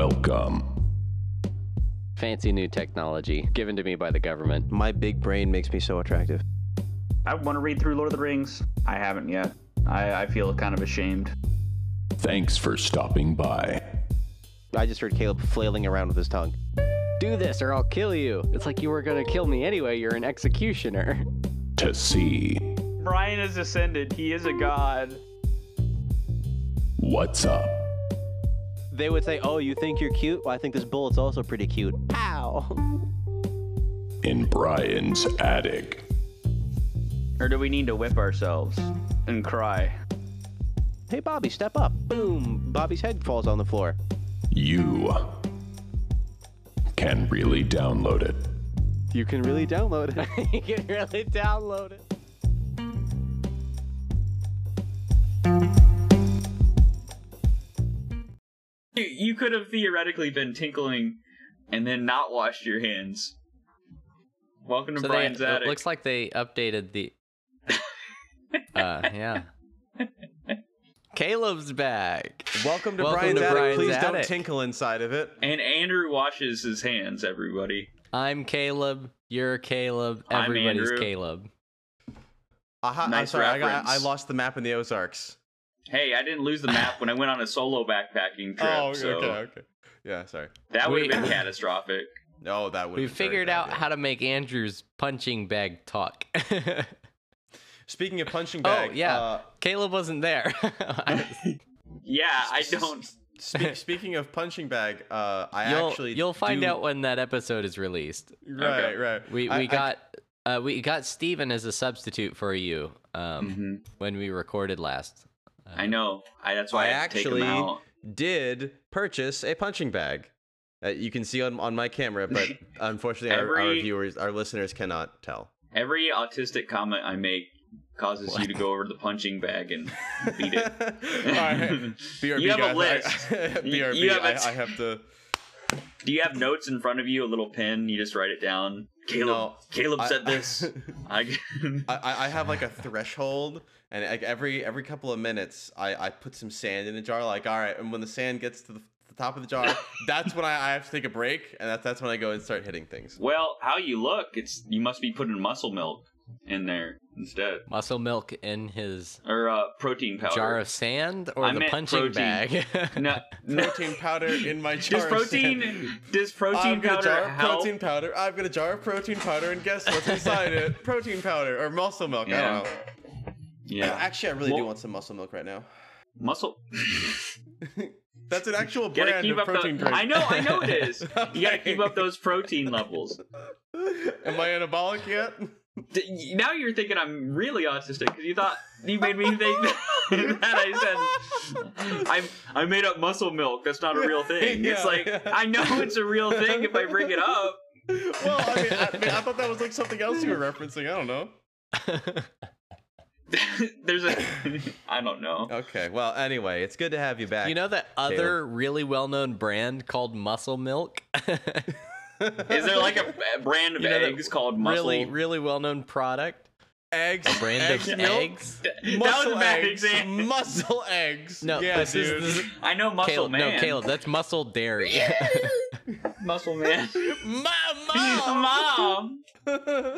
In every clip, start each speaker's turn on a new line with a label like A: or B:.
A: Welcome.
B: Fancy new technology given to me by the government.
C: My big brain makes me so attractive.
D: I want to read through Lord of the Rings. I haven't yet. I, I feel kind of ashamed.
A: Thanks for stopping by.
C: I just heard Caleb flailing around with his tongue.
B: Do this or I'll kill you. It's like you were gonna kill me anyway. You're an executioner.
A: To see
D: Brian has ascended. He is a god.
A: what's up.
C: They would say, "Oh, you think you're cute? Well, I think this bullet's also pretty cute." Pow!
A: in Brian's attic.
D: Or do we need to whip ourselves and cry?
C: Hey, Bobby, step up! Boom! Bobby's head falls on the floor.
A: You can really download it.
C: You can really download it.
B: you can really download it.
D: You, you could have theoretically been tinkling and then not washed your hands. Welcome to
B: So they,
D: Brian's
B: it
D: attic.
B: looks like they updated the. uh, yeah. Caleb's back.
C: Welcome to
B: Welcome
C: Brian's
B: to
C: attic.
B: Brian's
C: Please don't tinkle inside of it.
D: and Andrew washes his hands. Everybody.
B: I'm Caleb. You're Caleb.
D: I'm
B: Everybody's
D: Andrew.
B: Caleb.
C: Aha, I'm
D: Nice
C: sorry, I, got,
D: reference.
C: I lost the map in the Ozarks.
D: Hey, I didn't lose the map when I went on a solo backpacking trip.
C: Oh,
D: so
C: okay. Yeah, sorry.
D: that would have been catastrophic.
C: No, that would.
B: We figured out how to make Andrew's punching bag talk.
C: Speaking of punching bag,
B: oh
C: bag,
B: yeah,
C: uh,
B: Caleb wasn't there.
D: Yeah, I don't.
C: spe- speaking of punching bag, uh, I
B: you'll
C: actually
B: you'll find
C: do-
B: out when that episode is released.
C: Right,
D: Okay.
C: right.
B: We we
C: I-
B: got uh, we got Steven as a substitute for you um,
D: Mhm.
B: when we recorded last.
D: I know. I, that's why
C: I
D: I,
C: actually did purchase a punching bag. Uh, you can see on, on my camera, but unfortunately, our, our viewers, our listeners cannot tell.
D: Every autistic comment I make causes you to go over to the punching bag and beat it.
C: BRB,
D: You have a
C: guys,
D: list.
C: I, BRB,
D: you have a
C: I- I have to.
D: Do you have notes in front of you? A little pen? You just write it down. Caleb.
C: No,
D: Caleb
C: I-
D: said this. I,
C: I, I I have like a threshold, and like every every couple of minutes, I, I put some sand in a jar. Like, all right, and when the sand gets to the, the top of the jar, that's when I, I have to take a break, and that's that's when I go and start hitting things.
D: well, how you look? It's you must be putting muscle milk in there instead,
B: muscle milk in his
D: or uh, protein powder.
B: jar of sand or
D: I
B: the punching
D: protein.
B: bag.
D: no, no.
C: Protein powder in my jar.
D: Does
C: of
D: protein?
C: sand.
D: Does protein
C: I've got a
D: powder
C: jar of
D: help?
C: protein powder. I've got a jar of protein powder, and guess what's inside it? Protein powder or muscle milk. I
D: Yeah.
C: don't know.
D: Yeah,
C: Actually, I really do want some muscle milk right now.
D: muscle.
C: That's an actual
D: Gotta
C: brand
D: keep
C: of
D: up
C: protein
D: the.
C: drink.
D: I know, I know it is. You gotta keep up those protein levels.
C: Am I anabolic yet?
D: D- Now you're thinking I'm really autistic because you thought you made me think that I said I I made up muscle milk. That's not a real thing. it's like
C: yeah.
D: I know it's a real thing if I bring it up.
C: Well, I mean, I, I mean, I thought that was like something else you were referencing. I don't know.
D: There's a I don't know.
C: Okay. Well, anyway, it's good to have you back.
B: you know that other really well-known brand called Muscle Milk?
D: Is there like a brand of
B: You know
D: eggs called muscle?
B: really really well-known product?
C: Eggs,
B: A brand
C: eggs,
B: of
C: milk?
B: eggs?
D: that was
C: muscle
D: a bad
C: eggs, muscle eggs.
B: No,
C: yeah,
B: this is- this is-
D: I know muscle
B: Caleb,
D: man.
B: no, Caleb, that's muscle dairy.
D: muscle man.
C: My
D: Mom.
C: You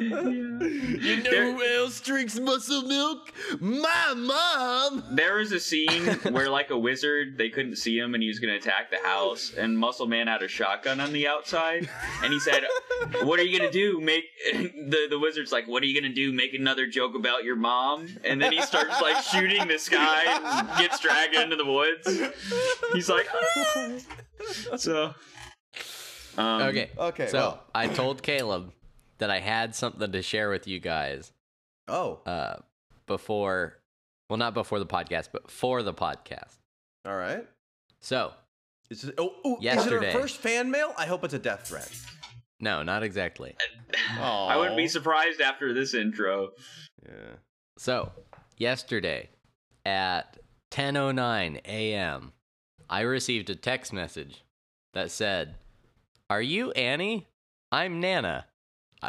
C: know
D: There-
C: who else drinks muscle milk? My mom.
D: There was a scene where, like a wizard, they couldn't see him, and he was going to attack the house. And Muscle Man had a shotgun on the outside, and he said, "What are you going to do? Make the the wizard's like, what are you going to do? Make another joke about your mom?" And then he starts like shooting this guy, and gets dragged into the woods. He's like, so. Um,
B: okay.
C: Okay.
B: So
C: well.
B: I told Caleb that I had something to share with you guys
C: Oh.
B: uh, before, well, not before the podcast, but for the podcast.
C: All right.
B: So,
C: Is it, oh, oh, is it
B: Yesterday.
C: our first fan mail? I hope it's a death threat.
B: No, not exactly.
D: I wouldn't be surprised after this intro.
C: Yeah.
B: So, yesterday at 10:09 a.m., I received a text message that said, "Are you Annie? I'm Nana."
D: Uh,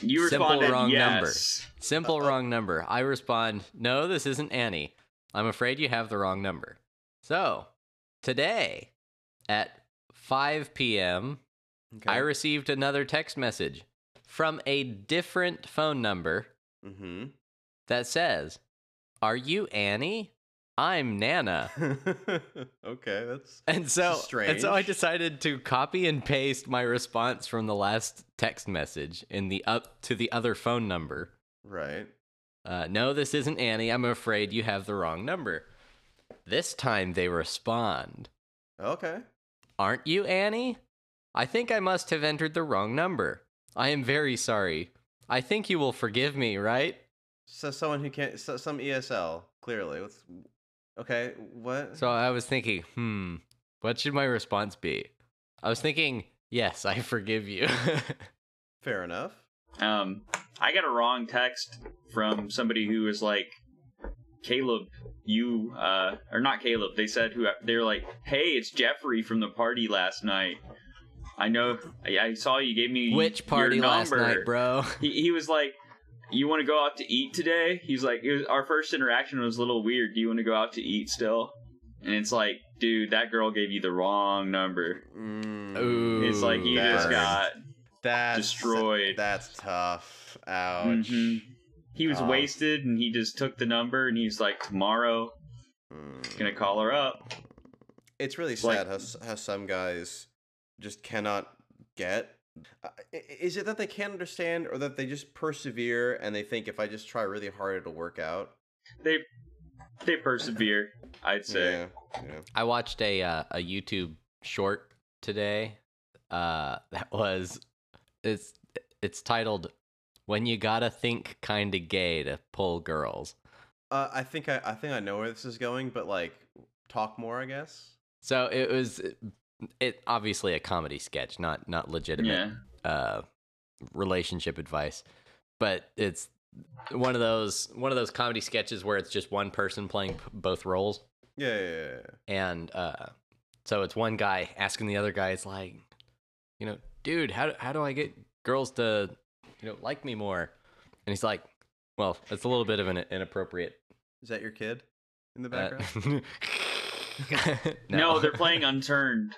D: you
B: Simple
D: responded
B: wrong number.
D: yes.
B: Simple wrong number. I respond, "No, this isn't Annie. I'm afraid you have the wrong number." So, today at 5 p.m.,
C: Okay.
B: I received another text message from a different phone number
C: mm-hmm.
B: that says, Are you Annie? I'm Nana.
C: okay, that's
B: And so, and so I decided to copy and paste my response from the last text message in the up to the other phone number.
C: right.
B: Uh, no, this isn't Annie. I'm afraid you have the wrong number. This time they respond,
C: Okay.
B: Aren't you Annie? I think I must have entered the wrong number. I am very sorry. I think you will forgive me, right?
C: So someone who can't, so, some ESL clearly. What's okay? What?
B: So I was thinking, hmm, what should my response be? I was thinking, yes, I forgive you.
C: fair enough.
D: Um, I got a wrong text from somebody who was like, Caleb, you, uh, or not Caleb. They said who they were like, hey, it's Jeffrey from the party last night. I know. I, I saw you gave me
B: Which
D: your
B: party last
D: number."
B: night, bro?
D: He he was like, you want to go out to eat today? He's like, it was, our first interaction was a little weird. Do you want to go out to eat still? And it's like, dude, that girl gave you the wrong number.
C: Mm,
B: Ooh,
D: It's like you just got
C: that's
D: destroyed.
C: That's tough. Ouch.
D: Mhm. He was
C: Oh.
D: wasted, and he just took the number, and he's like, "Tomorrow,
C: Mm.
D: gonna call her up."
C: It's really
D: Like-
C: sad how how some guys just cannot get. Uh, i- i- Is it that they can't understand, or that they just persevere and they think if I just try really hard, it'll work out?
D: They they persevere. I'd say.
C: Yeah. yeah.
B: I watched a uh, a YouTube short today. Uh, that was it's it's titled "When You Gotta Think Kinda Gay to Pull Girls."
C: Uh, I think I, I think I know where this is going, but like, talk more, I guess.
B: So it was it obviously a comedy sketch, not not legitimate
D: Yeah.
B: uh, relationship advice, but it's one of those one of those comedy sketches where it's just one person playing p- both roles.
C: Yeah, yeah, yeah,
B: and uh, so it's one guy asking the other guy, it's like, you know, dude, how do, how do I get girls to, you know, like me more? And he's like, well, it's a little bit of an inappropriate.
C: Is that your kid in the
B: uh,
C: background?
D: No. they're playing Unturned.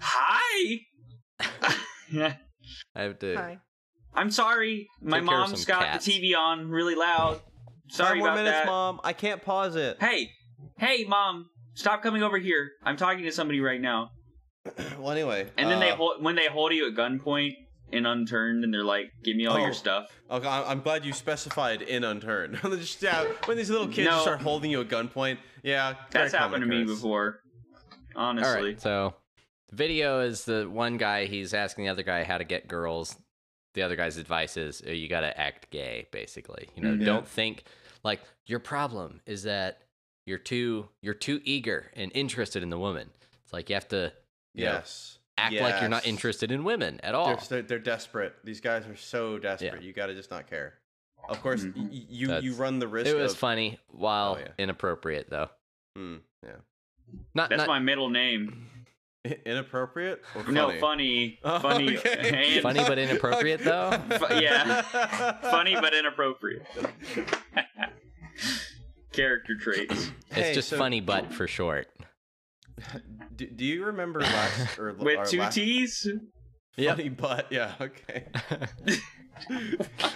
D: Hi.
B: I have to.
D: I'm sorry. My
B: Take care of
D: got
B: cats.
D: the TV on really loud. Sorry
C: Five more
D: about
C: minutes,
D: that.
C: mom. I can't pause it.
D: Hey, hey, mom, stop coming over here. I'm talking to somebody right now.
C: well, anyway.
D: And then they
C: uh,
D: hold when they hold you at gunpoint in Unturned, and they're like, "Give me all
C: Oh.
D: your stuff."
C: Okay, I- I'm glad you specified in unturned. Just, yeah, when these little kids
D: No.
C: start holding you at gunpoint, yeah,
D: That's happened to
C: common
D: me before. Honestly,
B: right, so the video is the one guy. He's asking the other guy how to get girls. The other guy's advice is uh, you got to act gay, basically. You know.
C: Yeah.
B: don't think like your problem is that you're too you're too eager and interested in the woman. It's like you have to you know,
C: Yes.
B: act like you're not interested in women at all.
C: They're, they're, they're desperate. These guys are so desperate. You got to just not care. Of course,
D: Mhm.
C: y- y- you you run the risk.
B: it was
C: of,
B: funny while
C: Oh, yeah.
B: inappropriate though.
C: Hmm, yeah.
B: Not
D: that's
B: not
D: my middle name.
C: Inappropriate or funny?
D: No, funny,
C: Oh,
D: funny,
C: okay.
D: and-
B: funny but inappropriate though.
D: Fu- yeah. funny but inappropriate. Character traits.
B: It's
C: Hey,
B: just
C: so-
B: funny but for short.
C: Do, do you remember last or
D: With two
C: last,
D: T's?
B: Yep.
C: Funny butt. Yeah. Okay.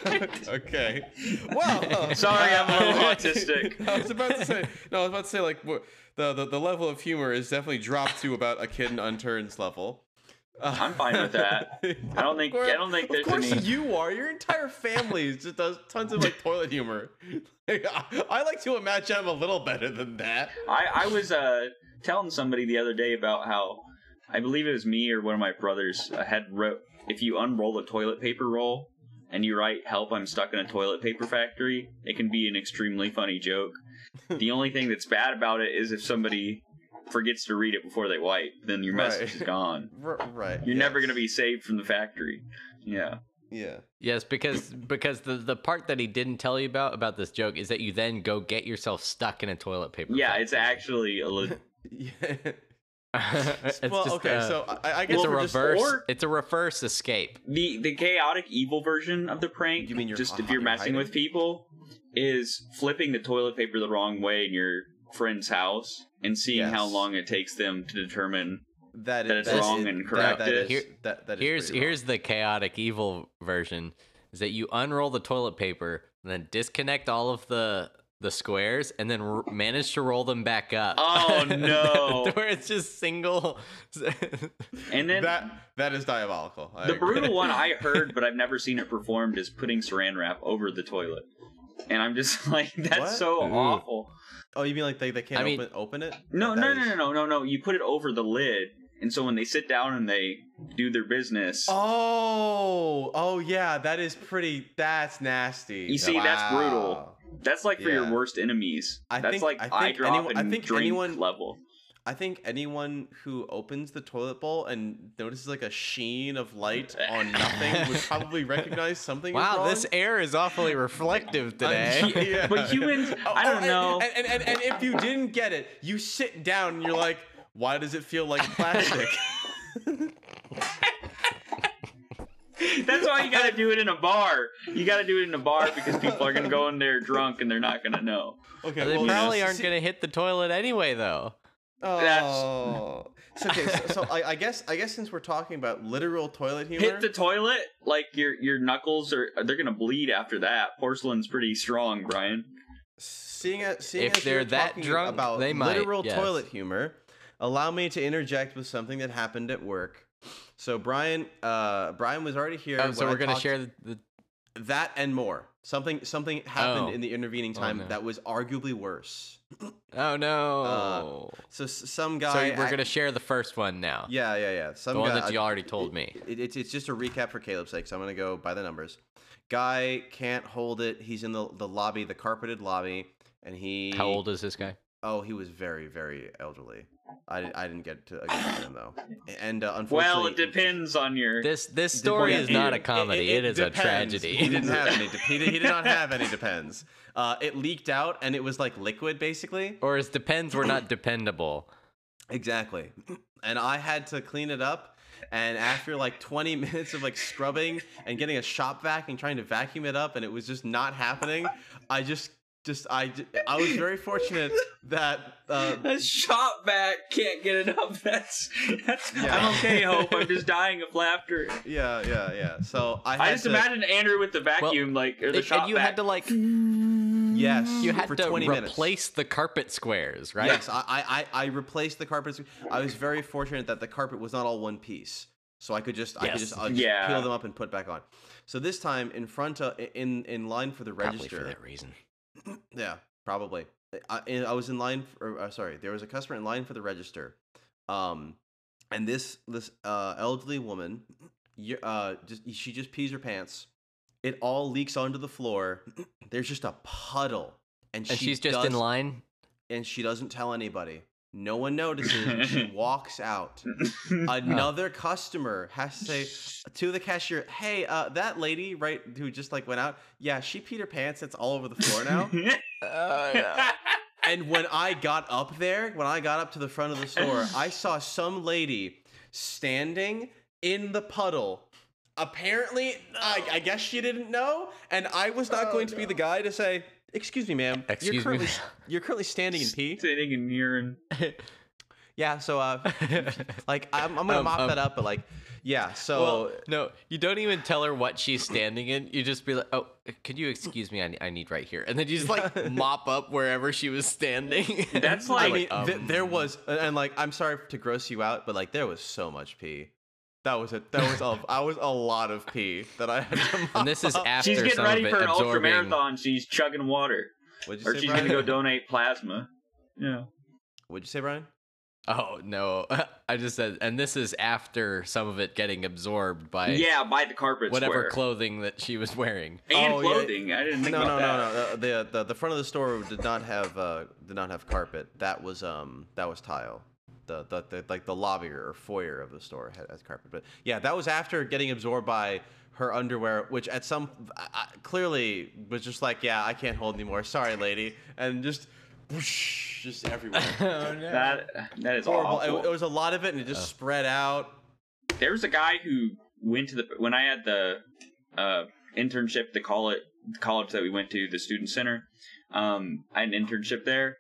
C: okay. Well,
D: Sorry, I'm a little autistic.
C: I was about to say. No, I was about to say like the the, the level of humor is definitely dropped to about a kid in Unturned's level. Uh,
D: I'm fine with that. I don't think-
C: course-
D: I don't think there's
C: Of course
D: any-
C: you are. Your entire family just does tons of like toilet humor. Like, I, I like to imagine I'm a little better than that.
D: I, I was uh, telling somebody the other day about how I believe it was me or one of my brothers uh, had wrote if you unroll a toilet paper roll and you write "Help! I'm stuck in a toilet paper factory," it can be an extremely funny joke. the only thing that's bad about it is if somebody forgets to read it before they wipe, then your message
C: Right.
D: is gone.
C: R- right.
D: You're never gonna be saved from the factory. Yeah.
C: Yeah.
B: Yes, because because the the part that he didn't tell you about about this joke is that you then go get yourself stuck in a toilet paper.
D: Yeah, it's actually a le-
C: Yeah.
B: it's
C: well,
B: just,
C: okay.
B: uh,
C: so I, I guess
B: it's a
C: we're just-
B: reverse.
D: or-
B: it's a reverse escape.
D: the the chaotic evil version of the prank.
C: You mean you're
D: just if you're
C: you're
D: messing with people is flipping the toilet paper the wrong way in you're friend's house and seeing how long it takes them to determine
C: That,
D: That it's
C: that
D: wrong
C: is-
D: and
C: that-
D: correct
C: that
D: it.
C: is-
B: Here-
C: that- that is
B: here's here's the chaotic evil version is that you unroll the toilet paper and then disconnect all of the the squares and then r- manage to roll them back up.
D: Oh, no.
B: Where it's just single.
D: and then
C: that that is diabolical. I
D: the
C: agree.
D: brutal one I heard, but I've never seen it performed, is putting saran wrap over the toilet. And I'm just like, that's
C: What?
D: so
B: Ooh.
D: awful.
C: Oh, you mean like they, they can't
B: I mean-
C: open open it?
D: No,
C: That
D: no, no, no, no, no, no. You put it over the lid, and so when they sit down and they do their business,
C: Oh, oh yeah, that is pretty. That's nasty.
D: You see, that's brutal.
C: Wow.
D: that's like for your worst enemies.
C: I
D: that's
C: think-
D: like
C: I
D: eye
C: think
D: drop
C: anyone- I
D: and
C: think
D: drink
C: anyone-
D: level.
C: I think anyone who opens the toilet bowl and notices like a sheen of light on nothing would probably recognize something.
B: wow, this air is awfully reflective today.
C: Yeah.
D: But humans, oh, I don't
C: and-
D: know.
C: And, and, and, and if you didn't get it, you sit down and you're like, why does it feel like plastic?
D: That's why you got to do it in a bar. You got to do it in a bar because people are gonna go in there drunk and they're not gonna know.
C: okay,
B: they
C: well,
B: probably
C: s-
B: aren't going to hit the toilet anyway, though.
C: Oh, so, okay. So, so I, I guess I guess since we're talking about literal toilet humor,
D: Hit the toilet, like your your knuckles are they're gonna bleed after that. Porcelain's pretty strong, Brian.
C: seeing as seeing
B: If
C: as
B: they're that drunk,
C: about
B: they might,
C: literal
B: yes.
C: toilet humor, allow me to interject with something that happened at work. So Brian, uh, Brian was already here.
B: Oh, so we're going to share the, the
C: that and more. Something something happened
B: Oh.
C: in the intervening
B: Oh,
C: time
B: no.
C: that was arguably worse.
B: Oh no.
C: So s- some guy.
B: so we're going to share the first one now.
C: Yeah, yeah, yeah. Some
B: the one
C: guy,
B: that you already told me.
C: It, it's it's just a recap for Caleb's sake, so I'm gonna go by the numbers. Guy can't hold it. He's in the the lobby, the carpeted lobby, and he.
B: How old is this guy?
C: Oh, he was very very elderly. I, I didn't get to, get to him though, and uh, unfortunately.
D: Well, it depends on your.
B: This this story
C: Well,
B: is not a comedy.
C: it-
B: it
C: it
B: is a tragedy.
C: He didn't have any. He did, he did not have any depends. Uh, it leaked out, and it was like liquid, basically.
B: or as depends were not dependable.
C: Exactly. And I had to clean it up. And after like 20 minutes of like scrubbing and getting a shop vac and trying to vacuum it up, and it was just not happening, I just, just, I I was very fortunate that, uh,
D: a shop back can't get it up. That's that's.
C: Yeah.
D: I'm okay, Hope. I'm just dying of laughter.
C: yeah, yeah, yeah. So I,
D: I just
C: to,
D: imagine Andrew with the vacuum, like or the
B: And-
D: shop
B: and you
D: vac.
B: had to like
C: yes,
B: you had
C: for
B: to
C: 20 minutes.
B: replace the carpet squares, right?
C: Yes, I, I, I I replaced the carpets. I was very fortunate that the carpet was not all one piece, so I could just I could just, uh, just
D: Yeah.
C: peel them up and put back on. So this time in front of in in line for the
B: Probably
C: register.
B: for that reason.
C: Yeah, probably. I, I was in line. For, uh, sorry, there was a customer in line for the register, um, and this this uh, elderly woman, uh, just she just pees her pants. It all leaks onto the floor. There's just a puddle, and,
B: And
C: she
B: she's just in line.
C: and she doesn't tell anybody. No one notices. she walks out. Another customer has to say to the cashier, "Hey, uh, that lady, right, who just like went out, yeah, she peed her pants. It's all over the floor now." And when I got up there, when I got up to the front of the store, I saw some lady standing in the puddle. Apparently, I, I guess she didn't know, and I was not going to be the guy to say, "Excuse me, ma'am,
B: Excuse
C: you're
B: me,
C: currently
B: ma'am."
C: you're currently standing in pee."
D: Sitting in urine.
C: Yeah, so uh, like I'm, I'm gonna
B: Um,
C: mop
B: um,
C: that up, but like, yeah, so
B: well, no, you don't even tell her what she's standing in. You just be like, "Oh, could you excuse me? I need, I need right here," and then you just like mop up wherever she was standing.
D: That's like, I
C: mean,
B: um,
C: th- there was, and- and like, I'm sorry to gross you out, but like, there was so much pee. That was it. that was a I was a lot of pee that I had to mop
B: and this is
C: up.
B: after
D: She's getting
B: some
D: ready
B: of
D: for an ultra marathon. She's chugging water,
C: What'd you
D: or
C: say,
D: she's
C: Brian?
D: gonna go donate plasma. Yeah.
C: What'd you say, Brian?
B: Oh no, I just said, and this is after some of it getting absorbed by
D: Yeah, by the carpet
B: whatever
D: square.
B: clothing that she was wearing.
D: and
C: Oh, yeah.
D: clothing. I didn't think
C: No, no,
D: about
C: no,
D: that.
C: no. uh, The, the the front of the store did not have uh did not have carpet. That was um that was tile. The, the, the like the lobby or foyer of the store had, had carpet. But yeah, that was after getting absorbed by her underwear, which at some I, I- clearly was just like, yeah, I can't hold anymore. Sorry, lady, and just whoosh, just everywhere.
B: oh no.
D: That that is
C: Horrible.
D: awful.
C: It, it was a lot of it, and it just spread out.
D: there was a guy who went to the when I had the uh, internship, the college the college that we went to, the student center. Um, I had an internship there,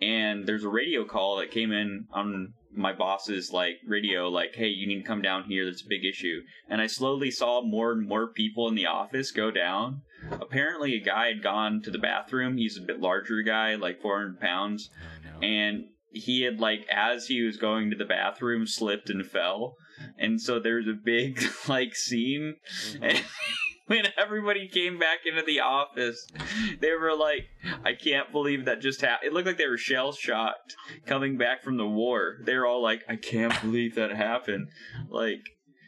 D: and there's a radio call that came in on my boss's like radio like hey you need to come down here. There's a big issue. And i slowly saw more and more people in the office go down. Apparently a guy had gone to the bathroom. He's a bit larger guy like 400 pounds.
B: Oh, no.
D: and he had like as he was going to the bathroom slipped and fell. And so there's a big like scene. Mm-hmm. And when everybody came back into the office they were like i can't believe that just happened it looked like they were shell shocked coming back from the war they were all like i can't believe that happened like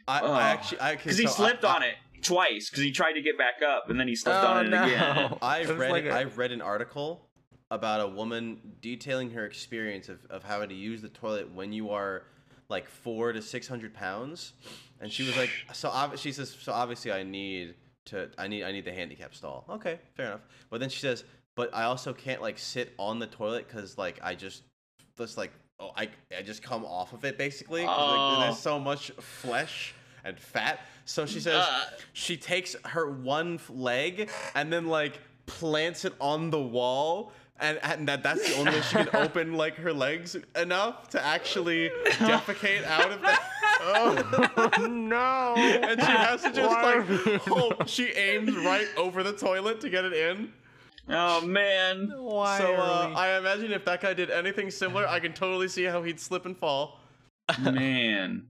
C: I,
D: Oh.
C: I actually I
D: because he slipped on it twice because he tried to get back up and then he slipped
B: Oh,
D: on it
B: no.
D: again
C: I read
B: like a-
C: I read an article about a woman detailing her experience of, of having to use the toilet when you are like four to six hundred pounds, and she was like, so ob- she says, so obviously I need to I need I need the handicap stall. Okay, fair enough. But then she says, but I also can't like sit on the toilet because like I just just like oh I I just come off of it basically.
D: Oh.
C: like, there's so much flesh and fat. So she says
D: Uh.
C: she takes her one leg and then like plants it on the wall. And, and that that's the only way she can open like her legs enough to actually defecate out of that.
B: Oh no!
C: And she has to just like hope she aims right over the toilet to get it in.
D: oh man
B: Why
C: so uh, I imagine if that guy did anything similar, I can totally see how he'd slip and fall.
D: man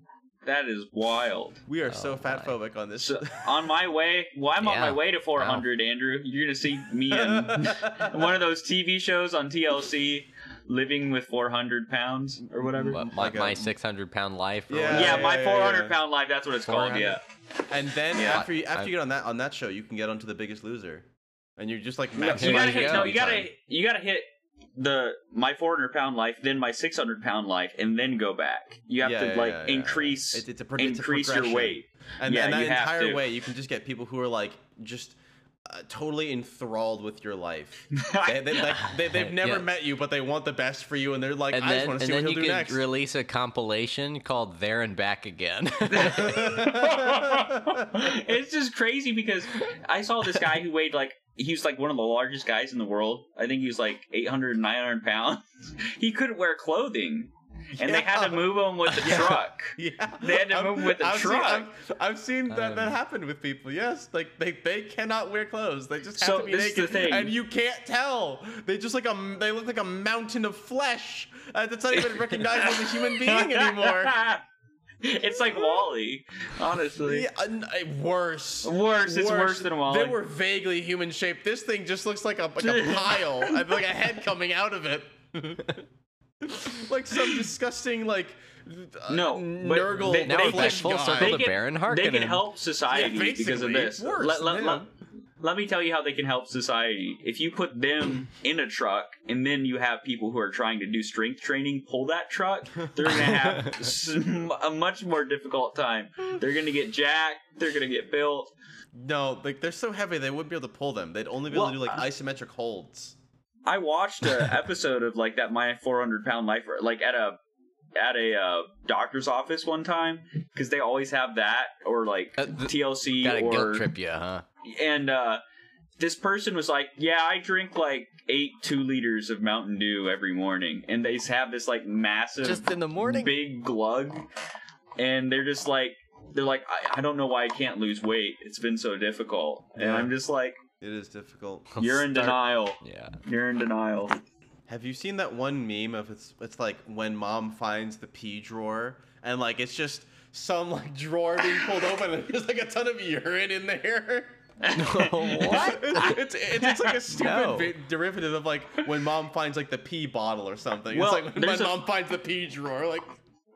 D: that is wild
C: We are so
B: Oh,
C: fat phobic on this.
D: So on my way, well, I'm on my way to 400, Andrew. You're gonna see me in one of those TV shows on TLC, living with 400 pounds or whatever.
B: What, my,
C: Like a-
B: my 600 pound life. Or
C: Yeah.
B: whatever?
D: yeah, my 400
C: yeah.
D: pound life. That's what it's called. Yeah.
C: And then
D: Yeah.
C: after you after
B: I-
C: you get on that on that show, you can get onto The Biggest Loser, and you're just like
D: No, you gotta
B: you
D: hit.
B: go.
D: No, you gotta. You gotta hit the my 400 pound life, then my 600 pound life, and then go back. You have
C: Yeah,
D: to
C: yeah,
D: like
C: yeah, yeah.
D: increase
C: It's- it's a pro- it's a
D: increase your weight.
C: And,
D: Yeah,
C: and that entire way, you can just get people who are like just uh, totally enthralled with your life. they, they, like, they, they've never
B: Yeah.
C: met you, but they want the best for you, and they're like,
B: And
C: I just want to see what he'll
B: you
C: do
B: could
C: next.
B: release a compilation called There and Back Again.
D: it's just crazy because I saw this guy who weighed like he was like one of the largest guys in the world. I think he was like 800, 900 pounds. He couldn't wear clothing, and they had to move him with the
C: Yeah.
D: truck.
C: Yeah,
D: They had to move with the
C: I've
D: truck.
C: Seen, I've, I've seen that, that
B: Um,
C: happen with people. Yes, like they, they cannot wear clothes. They just have
D: So
C: to be
D: this is
C: naked,
D: the thing.
C: and you can't tell. They just like a they look like a mountain of flesh. Uh, it's not even recognizable as a human being anymore.
D: it's like Wally, honestly.
C: Yeah, uh, uh, worse.
D: Worse, it's worse than Wally.
C: They were vaguely human shaped. This thing just looks like a like a pile, like a head coming out of it, like some disgusting like uh,
D: No, but
C: Nurgle
D: they-
B: now
D: they
B: we're back
C: flesh
B: full
C: guy.
B: circle
D: They
B: to
D: can-
B: Baron
D: They can help society
C: Yeah,
D: because of this.
C: Worse,
D: let, let, let, let me tell you how they can help society. If you put them in a truck and then you have people who are trying to do strength training pull that truck, they're going to have s- a much more difficult time. They're going to get jacked, they're going to get built.
C: No, like they're so heavy they wouldn't be able to pull them. They'd only be able to do like
D: uh,
C: isometric holds.
D: I watched an episode of like that my 400 pound life like at a at a uh, doctor's office one time because they always have that or like
B: Uh, th-
D: TLC
B: Got a
D: or
B: guilt trip you, huh?
D: and uh this person was like yeah i drink like eight two liters of mountain dew every morning. And they have this like massive
B: Just in the morning?
D: big glug. And they're just like they're like I, I don't know why i can't lose weight. It's been so difficult. And i'm just like
C: It is difficult.
D: you're in
B: Start-
D: denial
B: Yeah.
D: you're in denial
C: Have you seen that one meme of it's it's like when mom finds the pee drawer and like it's just some like drawer being pulled open and there's like a ton of urine in there.
B: what?
C: it's, it's it's like a stupid
B: No.
C: vi- derivative of like when mom finds like the pee bottle or something.
D: Well,
C: it's like when
D: there's a-
C: mom finds the pee drawer. Like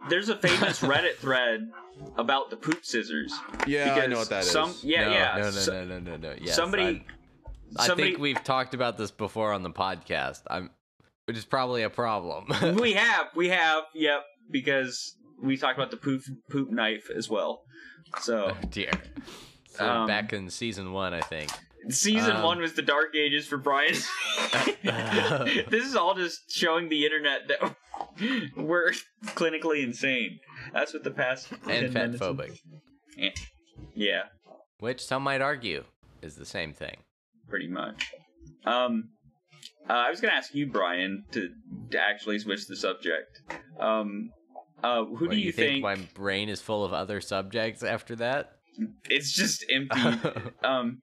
D: there's a famous reddit thread about the poop scissors
C: yeah,
D: because some yeah
B: no,
D: yeah
B: No, no,
D: so-
B: no, no, no, no. Yes,
D: somebody
B: I, I
D: somebody
B: think we've talked about this before on the podcast. I'm, which is probably a problem.
D: we have, we have, yep, because we talked about the poop poop knife as well. So
B: oh dear. So
D: Um,
B: back in season one, I think.
D: Season
B: Um,
D: one was the dark ages for Brian. this is all just showing the internet that we're clinically insane. That's what the past 10
B: and fatphobic,
D: Yeah,
B: which some might argue is the same thing.
D: pretty much. Um, uh, I was gonna ask you, Brian, to, to actually switch the subject. Um, uh, who
B: What,
D: do you, think?
B: my brain is full of other subjects after that?
D: It's just empty. um,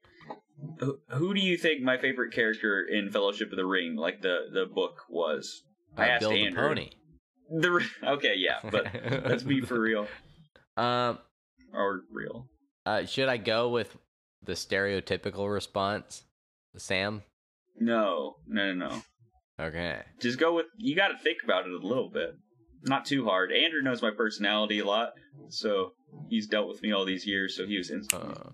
D: who, who do you think my favorite character in Fellowship of the Ring, like the the book, was? I
B: Uh,
D: asked
B: Bill the
D: Andrew.
B: Pony.
D: The okay, yeah, but let's be for real
B: Um,
D: or real.
B: uh, should I go with the stereotypical response, Sam?
D: No, no, no, no.
B: Okay.
D: Just go with. You got to think about it a little bit. Not too hard. Andrew knows my personality a lot, so he's dealt with me all these years. So he was instant.
B: Uh,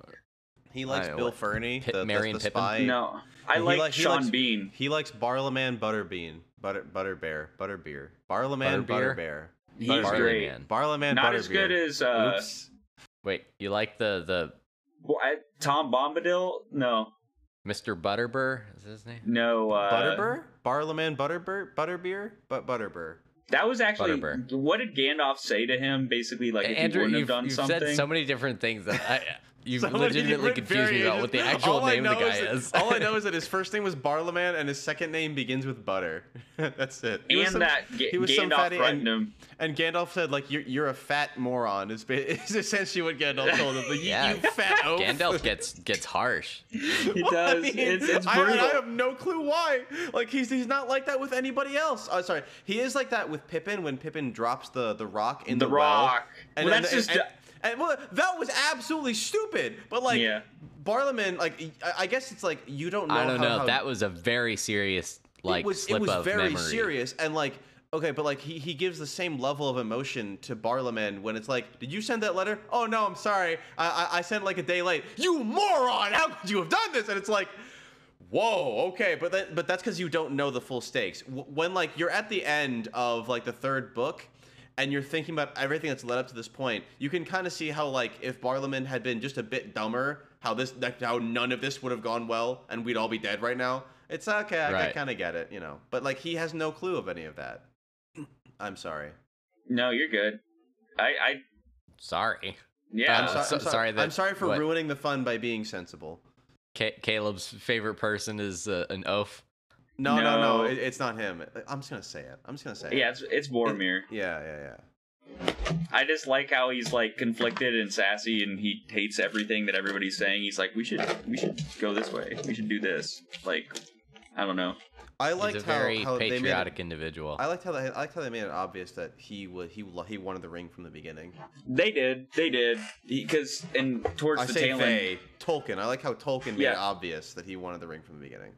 C: He likes
B: I-
C: Bill
B: what,
C: Ferny,
B: Pip-
C: the, the,
B: Marion
C: the
B: Pippin?
C: spy.
D: no, I
C: He
D: like
C: like- he
D: Sean
C: likes-
D: Bean.
C: He likes Barliman Butterbean. Butter Butterbear. Butterbeer. Barliman
B: Butterbeer?
C: Butterbear.
D: He's
B: Barley
D: great.
B: Man.
C: Barliman
D: Not
C: Butterbeer.
D: as good as uh,
C: Oops.
B: Wait, you like the the
D: wh- I- Tom Bombadil. No,
B: Mr. Butterbur? Is his name?
D: no. Uh,
C: Butterbur? Barliman Butterbur? Butterbeer? But Butterbur.
D: That was actually
B: Butterbur.
D: what did Gandalf say to him? Basically, like if
B: Andrew,
D: he wouldn't
B: you've,
D: have done
B: you've
D: something.
B: said so many different things that I, you've
C: So
B: legitimately
C: different
B: confused me about what the actual name of the
C: know
B: guy is.
C: all I know is that his first name was Barliman and his second name begins with butter. That's it. He was some-
D: that Ga-
C: he was some
D: Gandalf
C: fatty
D: threatened
C: and,
D: him.
C: and Gandalf said like you're you're a fat moron. Is, is essentially what Gandalf told him. Like, you,
B: Yeah.
C: you fat oaf.
B: Gandalf gets gets harsh.
D: He
C: Well, I
D: does.
C: mean,
D: it's it's brutal.
C: and I have no clue why. Like he's he's not like that with anybody else. Oh, sorry, he is like that with Pippin when Pippin drops the the rock in
D: the
C: the, well.
D: Rock.
C: And,
D: well,
C: and-
D: that's
C: and-
D: just.
C: and- and, well, that was absolutely stupid. But like,
D: Yeah.
C: Barliman, like I, I guess it's like you don't know.
B: I don't
C: how,
B: know.
C: how-
B: that was a very serious like
C: it was
B: slip
C: it was
B: of
C: very
B: memory.
C: serious and like okay, but like he he gives the same level of emotion to Barliman when it's like, did you send that letter? Oh no, I'm sorry, I I, I sent like a day late. You moron! How could you have done this? And it's like. Whoa, okay, but that, but that's because you don't know the full stakes. W- When like you're at the end of like the third book, and you're thinking about everything that's led up to this point, you can kind of see how like if Barliman had been just a bit dumber, how this like, how none of this would have gone well, and we'd all be dead right now. It's okay, I, I kind of get it, you know. But like he has no clue of any of that. I'm sorry.
D: No, you're good. I, I
B: Sorry.
D: yeah.
C: I'm, so-
B: so-
C: I'm sorry.
B: sorry that-
C: I'm sorry for
B: what?
C: ruining the fun by being sensible.
B: Ca Caleb's favorite person is uh, an oaf.
C: No, no, no,
D: No.
C: it, it's not him. I'm just gonna say it. I'm just gonna say it.
D: yeah,
C: it.
D: it's it's Boromir.
C: Yeah, yeah, yeah.
D: I just like how he's like conflicted and sassy, and he hates everything that everybody's saying. He's like, we should we should go this way. We should do this. Like, I don't know.
C: I
B: He's
C: liked
B: very
C: how, how they made it,
B: patriotic individual.
C: I liked how they I liked how they made it obvious that he would he he wanted the ring from the beginning.
D: They did. They did. Because and towards
C: I
D: the
C: say
D: tail end,
C: they Tolkien. I like how Tolkien made
D: Yeah.
C: it obvious that he wanted the ring from the beginning.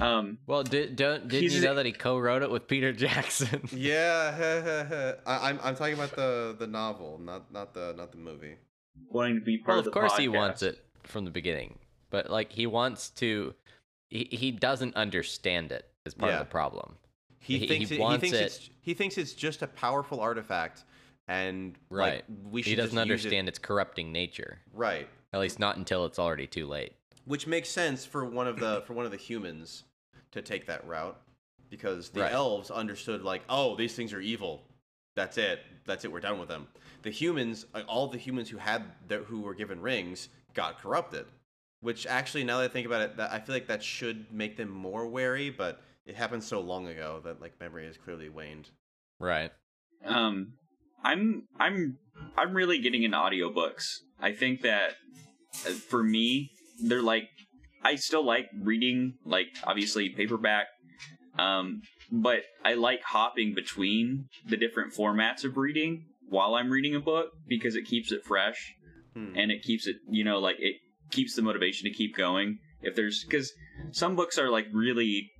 D: Um,
B: well, did don't did you know that he co-wrote it with Peter Jackson?
C: Yeah, I, I'm I'm talking about the the novel, not not the not the movie.
D: wanting to be part
B: well,
D: of
B: of
D: the
B: course he wants it from the beginning, but like he wants to. He, he doesn't understand it is part
C: Yeah.
B: of the problem.
C: He,
B: He-
C: thinks
B: he
C: it,
B: wants
C: he thinks
B: it-
C: it's he thinks it's just a powerful artifact, and
B: Right.
C: like, we should
B: he doesn't
C: just use it-
B: understand its corrupting nature.
C: right,
B: At least not until it's already too late.
C: which makes sense for one of the for one of the humans to take that route, because the
B: Right.
C: elves understood like, oh, these things are evil. That's it. That's it. We're done with them. The humans, all the humans who had the, who were given rings, got corrupted. Which actually, now that I think about it, that I feel like that should make them more wary. But it happened so long ago that like memory has clearly waned.
B: Right.
D: um i'm i'm i'm really getting into audiobooks i think that uh, for me they're like i still like reading like obviously paperback um but i like hopping between the different formats of reading while i'm reading a book because it keeps it fresh
C: Hmm.
D: and it keeps it you know like it keeps the motivation to keep going if there's because some books are like really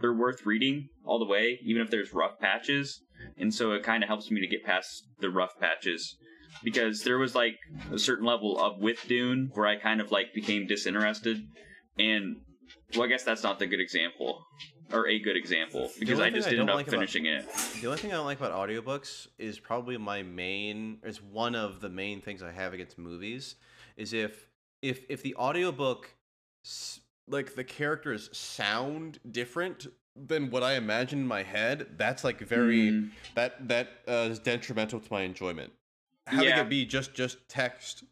D: they're worth reading all the way even if there's rough patches and so it kind of helps me to get past the rough patches because there was like a certain level of with dune where i kind of like became disinterested and well i guess that's not the good example or a good example because i just
C: I
D: ended up
C: like about-
D: finishing it
C: The only thing I don't like about audiobooks is probably my main is one of the main things I have against movies is if if if the audiobook like the characters sound different than what I imagine in my head, that's like very
D: Mm.
C: that that uh, is detrimental to my enjoyment. Having
D: Yeah.
C: it be just just text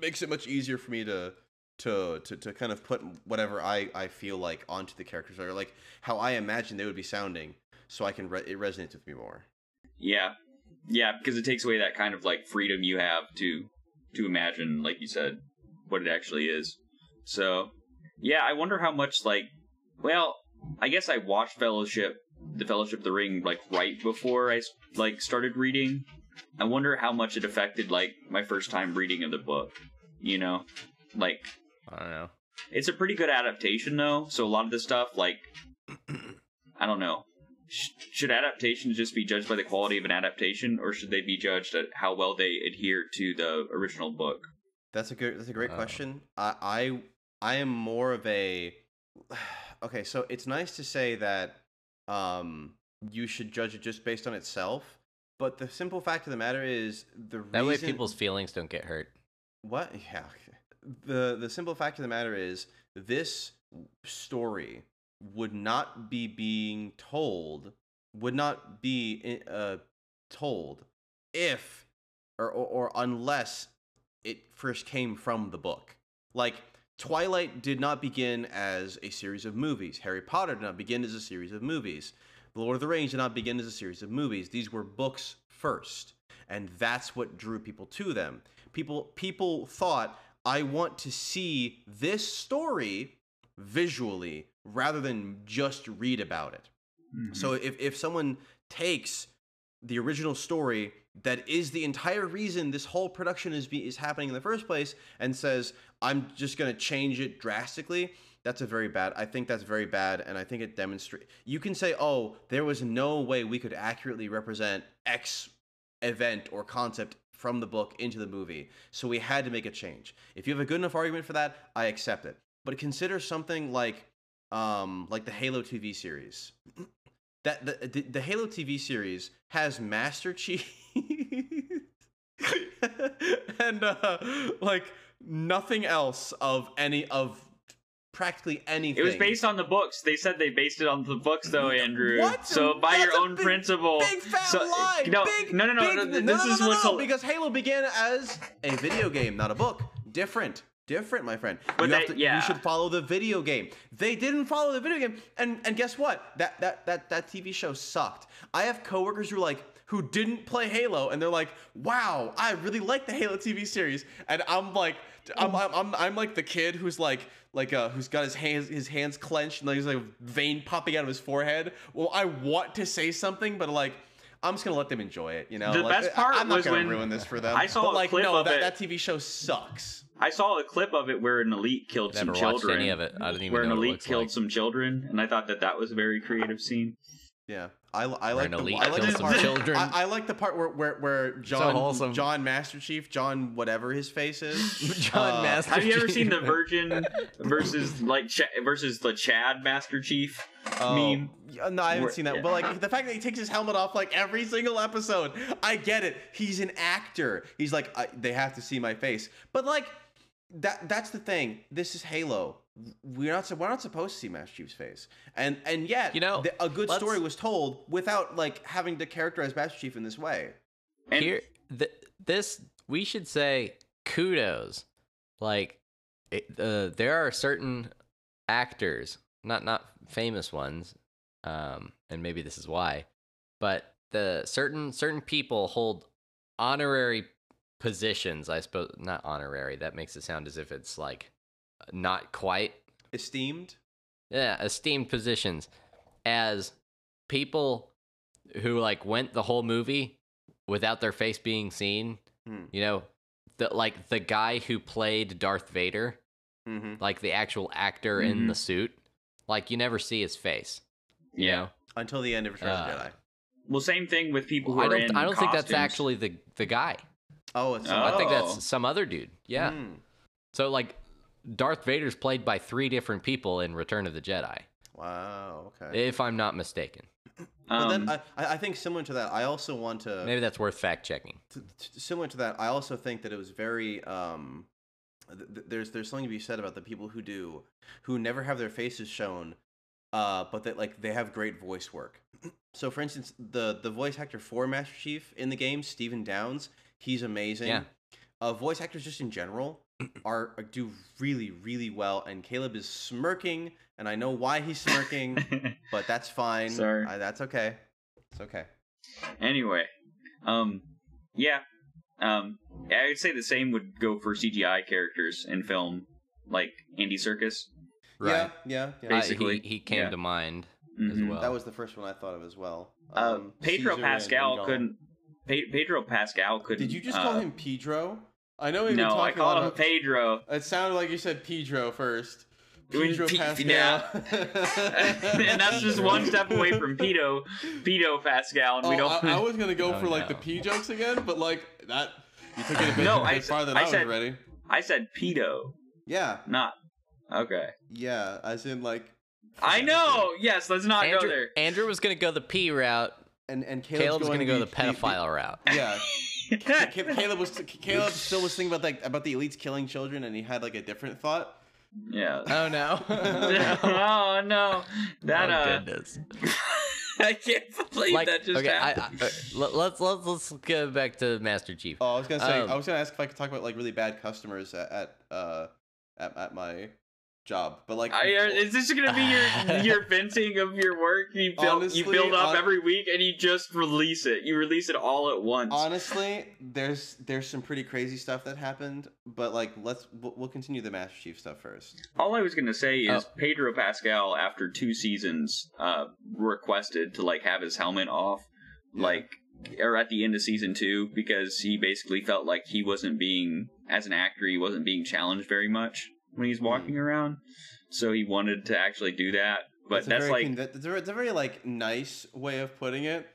C: makes it much easier for me to to to to kind of put whatever I I feel like onto the characters or like how I imagine they would be sounding, so I can re- it resonates with me more.
D: Yeah, yeah, because it takes away that kind of like freedom you have to to imagine, like you said, what it actually is. So, yeah, I wonder how much like, well, I guess I watched Fellowship, the Fellowship of the Ring, like right before I like started reading. I wonder how much it affected like my first time reading of the book. You know, like
B: I don't know.
D: it's a pretty good adaptation though. So a lot of the stuff, like, I don't know. Sh- should adaptations just be judged by the quality of an adaptation, or should they be judged at how well they adhere to the original book?
C: That's a good. That's a great
B: Oh.
C: question. I, I I am more of a. Okay, so it's nice to say that um you should judge it just based on itself, but the simple fact of the matter is the
B: That way people's feelings don't get hurt.
C: what yeah the the simple fact of the matter is this story would not be being told would not be uh told if or, or or unless it first came from the book. Like twilight did not begin as a series of movies. Harry potter did not begin as a series of movies. The lord of the rings did not begin as a series of movies. These were books first and that's what drew people to them. People people thought i want to see this story visually rather than just read about it. So mm-hmm. if, if someone takes the original story that is the entire reason this whole production is be, is happening in the first place and says I'm just going to change it drastically that's a very bad I think that's very bad and I think it demonstrates you can say oh there was no way we could accurately represent x event or concept from the book into the movie. So we had to make a change. If you have a good enough argument for that I accept it. But consider something like um like the Halo TV series. That the, the the Halo TV series has Master Chief and uh, like nothing else of any of practically anything.
D: It was based on the books. They said they based it on the books, though, Andrew.
C: What?
D: So by
C: That's
D: your own
C: big-
D: principle,
C: Big fat
D: so,
C: lie.
D: No,
C: big,
D: no, no, no,
C: big-
D: no,
C: no,
D: This
C: no,
D: is
C: no,
D: what's
C: no, because Halo began as a video game, not a book. Different. Different, my friend.
D: But
C: you, have
D: that-
C: to,
D: yeah.
C: you should follow the video game. They didn't follow the video game, and and guess what? That that that that TV show sucked. I have coworkers who are like who didn't play Halo, and they're like, "Wow, I really like the Halo TV series," and I'm like, I'm I'm I'm, I'm like the kid who's like like uh who's got his hands his hands clenched and like, there's like a vein popping out of his forehead. Well, I want to say something, but like. I'm just gonna let them enjoy it, you know.
D: The
C: Like,
D: best part
C: I'm not
D: was
C: gonna
D: when
C: ruin this for them.
D: I saw
C: but
D: a
C: like,
D: clip
C: no,
D: of
C: that,
D: it.
C: that TV show sucks.
D: I saw a clip of it where an elite killed
B: Never
D: some
B: watched
D: children.
B: any of it. I didn't even
D: where
B: know
D: an
B: what it
D: elite killed
B: like.
D: some children, and I thought that that was a very creative scene.
C: Yeah, I, I like the I like the part,
B: children.
C: I, I like the part where where, where John
B: wholesome.
C: John Master Chief John whatever his face is
B: John
C: uh,
B: Master
D: Have you ever seen the Virgin versus like Ch- versus the Chad Master Chief
C: Oh,
D: meme?
C: yeah, no, I haven't
D: Where-
C: seen that. But like the fact that he takes his helmet off like every single episode, I get it. He's an actor. He's like, I, they have to see my face. But like that that's the thing. This is Halo. We're not we're not supposed to see Master Chief's face. And and yet,
B: You know,
C: the, a good story was told without like having to characterize Master Chief in this way.
D: And
B: Here, th- this we should say kudos. Like, it, uh, there are certain actors, not not famous ones, um, and maybe this is why, but the certain certain people hold honorary positions. I suppose not honorary. That makes it sound as if it's like not quite
C: Esteemed.
B: yeah, esteemed positions as people who like went the whole movie without their face being seen.
C: Hmm.
B: You know, the like the guy who played Darth Vader,
C: Mm-hmm.
B: like the actual actor in
D: Mhm.
B: the suit, like you never see his face. You
D: Yeah.
B: know?
C: Until the end of Return of the
B: Uh,
C: Jedi.
D: well, same thing with people who
B: I
D: are
B: don't
D: in
B: I don't think that's actually the the guy.
C: Oh, it's
D: Oh.
B: I think that's some other dude. Yeah.
C: Mm.
B: So like Darth Vader's played by three different people in Return of the Jedi,
C: Wow. Okay.
B: if I'm not mistaken.
C: But then
D: Um,
C: I, I think similar to that, I also want to
B: Maybe that's worth fact checking.
C: t- t- similar to that, I also think that it was very um, th- th- there's there's something to be said about the people who do who never have their faces shown, uh, but that like they have great voice work. So, for instance, the the voice actor for Master Chief in the game, Stephen Downes, he's amazing.
B: Yeah.
C: Uh, voice actors just in general, are are- do really really well, and Caleb is smirking, and I know why he's smirking, but that's fine.
D: Sorry.
C: I, that's okay. It's okay.
D: anyway, um, yeah, um, I would say the same would go for CGI characters in film, like Andy Serkis.
B: Right.
C: Yeah, yeah, yeah.
B: Uh,
D: Basically,
B: he, he came
D: yeah.
B: to mind as
D: Mhm.
B: well.
C: that was the first one I thought of as well.
D: Uh,
C: Um,
D: Pedro
C: Caesar
D: Pascal
C: and Gollum.
D: couldn't. Pedro Pascal couldn't.
C: Did you just
D: uh,
C: call him Pedro? I know we've been
D: No, I
C: talking a lot
D: called him
C: about.
D: Pedro.
C: It sounded like you said Pedro first. Pedro
D: P-
C: Pascal.
D: yeah. and that's just one step away from pedo, pedo Pascal, and
C: Oh,
D: we don't.
C: I, I was gonna go
B: Oh,
C: for like the. P jokes again, but like that, you took it a bit,
D: No,
C: a
D: I
C: bit
D: s-
C: farther than
D: I
C: I, was
D: said-
C: ready.
D: I said pedo,
C: Yeah,
D: not. Okay.
C: yeah, as in like.
D: I know. Yes, let's not go there.
B: Andrew was gonna go the P route.
C: And and Caleb's,
B: Caleb's
C: going
B: gonna go the,
C: the
B: pedophile route.
C: yeah, Ca- Caleb was Caleb still was thinking about like about the elites killing children, and he had like a different thought.
D: yeah.
B: Oh no!
D: oh no, that
B: oh,
D: uh,
B: goodness.
D: I can't believe
B: Like,
D: that just
B: okay,
D: happened.
B: I, uh, let, let's let's let's go back to Master Chief.
C: Oh, I was gonna say
B: Um,
C: I was gonna ask if I could talk about like really bad customers at, at uh at, at my job, but like
D: I, uh, is this gonna be your your venting of your work? You build you build up
C: hon-
D: every week and you just release it. You release it all at once.
C: honestly, there's there's some pretty crazy stuff that happened, but like let's we'll, we'll continue the Master Chief stuff first.
D: All I was gonna say is
B: Oh.
D: Pedro Pascal, after two seasons, uh, requested to like have his helmet off,
C: Yeah.
D: like or at the end of season two, because he basically felt like he wasn't being as an actor, he wasn't being challenged very much when he's hmm. walking around. So he wanted to actually do that, but
C: It's a
D: that's
C: very
D: like
C: con- that- it's a, it's a very like nice way of putting it,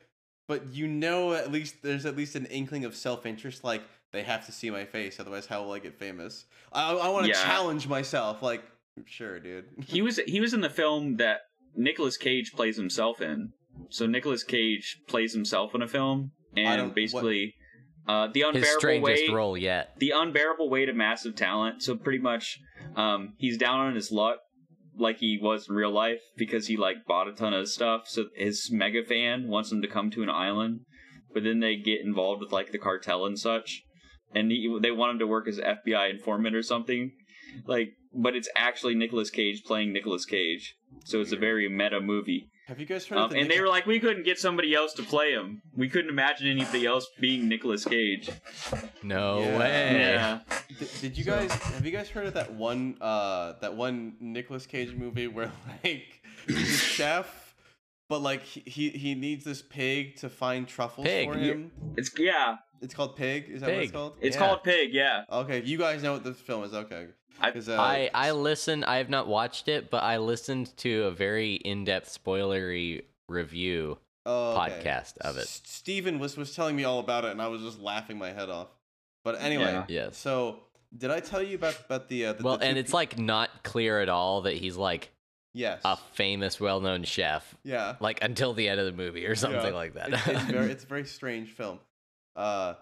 C: but you know at least there's at least an inkling of self interest, like they have to see my face, otherwise how will I get famous? I I want to
D: Yeah.
C: challenge myself, like sure, dude.
D: he was he was in the film that Nicolas Cage plays himself in. So Nicolas Cage plays himself in a film,
C: I don't-
D: and
C: what-
D: basically, uh, the
B: His
D: unbearable
B: strangest
D: way,
B: role yet.
D: the unbearable weight of massive talent. So pretty much, um, he's down on his luck, like he was in real life, because he like bought a ton of stuff. So his mega fan wants him to come to an island, but then they get involved with like the cartel and such, and he, they want him to work as FBI informant or something. Like, but it's actually Nicolas Cage playing Nicolas Cage. So it's a very meta movie.
C: Have you guys heard? of
D: Um,
C: the
D: and they were like, we couldn't get somebody else to play him. We couldn't imagine anybody else being Nicolas Cage.
B: No
C: Yeah.
B: way.
D: Yeah.
C: Did, did you guys have you guys heard of that one uh that one Nicolas Cage movie where like he's a chef but like he he, he needs this pig to find truffles
B: Pig.
C: for him.
D: It's yeah.
C: It's called Pig. Is that what it's called?
D: It's
B: Yeah.
D: called Pig. Yeah.
C: Okay, you guys know what this film is. Okay.
D: I-
C: uh,
B: I I listened. I have not watched it, but I listened to a very in-depth spoilery review
C: oh, okay.
B: podcast of it.
C: S- Stephen was was telling me all about it, and I was just laughing my head off. But anyway,
D: Yeah.
B: Yes.
C: so did I tell you about about the, uh, the
B: Well,
C: the
B: and it's
C: pe-
B: like not clear at all that he's like
C: yes,
B: a famous, well-known chef,
C: yeah.
B: like until the end of the movie or something
C: Yeah.
B: like that.
C: It's, it's very it's a very strange film. Uh,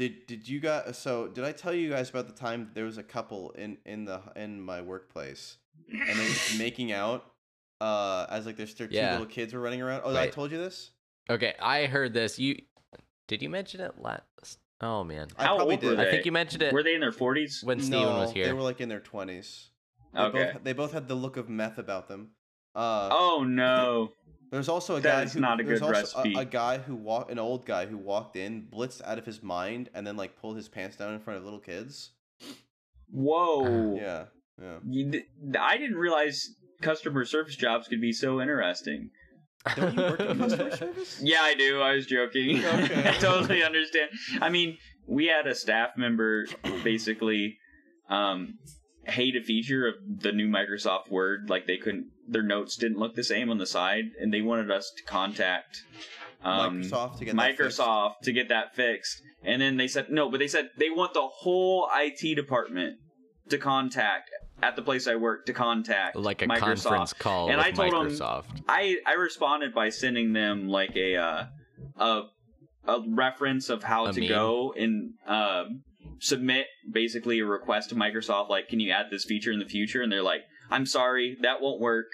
C: did did you guys? So did I tell you guys about the time there was a couple in in the in my workplace and they were making out? Uh, as like there's their two
B: Yeah.
C: little kids were running around. Oh, I
B: Right.
C: told you this.
B: okay, I heard this. You did you mention it last? Oh man,
C: I probably
D: old were
C: did.
D: they?
B: I think you mentioned it
D: Were they in their forties?
B: when Stephen
C: no,
B: was
C: They
B: here.
C: were like in their twenties. They
D: Okay.
C: Both, they both had the look of meth about them. Uh,
D: Oh no.
C: There's also a
D: That
C: guy
D: is
C: who
D: not a good
C: also a- A, guy who walked, an old guy who walked in, blitzed out of his mind, and then like pulled his pants down in front of little kids.
D: Whoa.
C: Yeah, yeah.
D: You d- I didn't realize customer service jobs could be so interesting.
C: Don't you work in customer service?
D: Yeah, I do. I was joking.
C: Okay.
D: I totally understand. I mean, we had a staff member basically um, hate a feature of the new Microsoft Word. Like they couldn't, their notes didn't look the same on the side, and they wanted us to contact um,
C: Microsoft to get that fixed.
D: Microsoft to get that fixed. And then they said no, but they said they want the whole IT department to contact at the place I work to contact
B: like a
D: Microsoft.
B: conference call
D: And
B: with
D: I told
B: Microsoft.
D: I I responded by sending them like a uh, a a reference of how
B: A
D: to
B: meme?
D: go and um, submit basically a request to Microsoft. Like, can you add this feature in the future? And they're like, I'm sorry, that won't work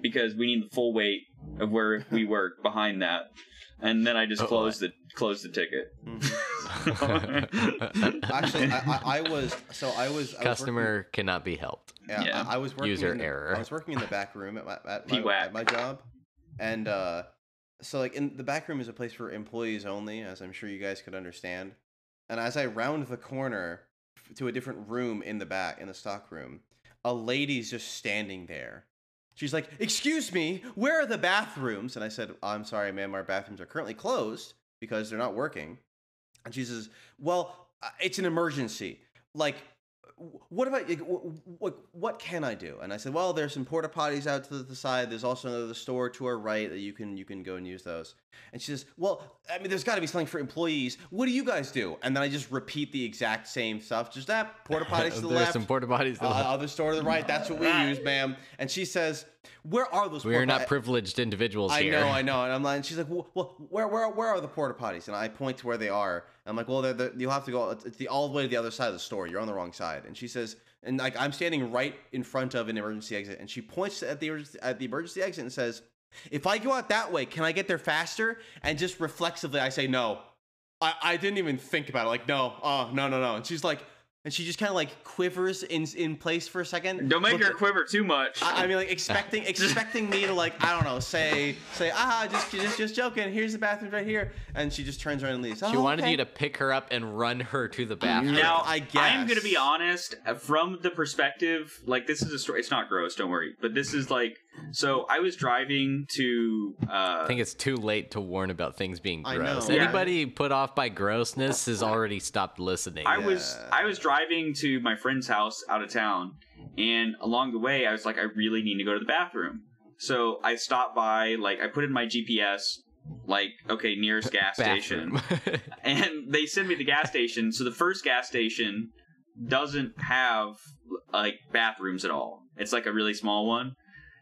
D: because we need the full weight of where we work behind that. And then I just
B: Oh,
D: closed the closed the ticket.
C: Mhm. Actually, I, I, I was so I was I was working-
B: Customer cannot be helped.
C: Yeah,
D: Yeah.
C: I, I was working
B: User
C: in the,
B: error.
C: I was working in the back room at my at my, at my job, and uh, so like in the back room is a place for employees only, as I'm sure you guys could understand. And as I round the corner to a different room in the back in the stock room, a lady's just standing there. She's like, "Excuse me, where are the bathrooms?" And I said, "I'm sorry, ma'am, our bathrooms are currently closed because they're not working." And she says, "Well, uh, it's an emergency. Like, what about like, what? What can I do?" And I said, "Well, there's some porta potties out to the side. There's also another store to our right that you can you can go and use those." And she says, "Well, I mean, there's got to be something for employees. What do you guys do?" And then I just repeat the exact same stuff. Just that porta potties to the
B: There's
C: left.
B: some porta potties.
C: to uh, other store to the right. That's what we use, ma'am. And she says, "Where are those?"
B: we are not privileged individuals
C: I
B: here.
C: know, I know. And I'm like, and she's like, well, well, where, where, where are the porta potties? And I point to where they are. And I'm like, well, they're, they're, you'll have to go. It's it's the all the way to the other side of the store. You're on the wrong side. And she says, and like I'm standing right in front of an emergency exit, and she points at the at the emergency exit and says, if I go out that way, can I get there faster? And just reflexively, I say no. I, I didn't even think about it. Like, no, oh, no, no, no. And she's like, and she just kind of like quivers in in place for a second.
D: Don't make
C: Look
D: her quiver too much.
C: I, I mean, like expecting expecting me to like I don't know say say ah just just just joking. Here's the bathroom right here, and she just turns around and leaves.
B: She
C: "Oh,
B: wanted
C: okay."
B: you to pick her up and run her to the bathroom.
D: Now,
C: I guess
D: I'm gonna be honest. uh, From the perspective, like this is a story. It's not gross. Don't worry. But this is like, so I was driving to. Uh,
B: I think it's too late to warn about things being gross.
C: know.
D: Yeah.
B: Anybody put off by grossness has already stopped listening.
D: I was I was driving to my friend's house out of town, and along the way, I was like, I really need to go to the bathroom. So I stopped by, like, I put in my GPS, like, okay, nearest gas station, and they send me to the gas station. So the first gas station doesn't have like bathrooms at all. It's like a really small one.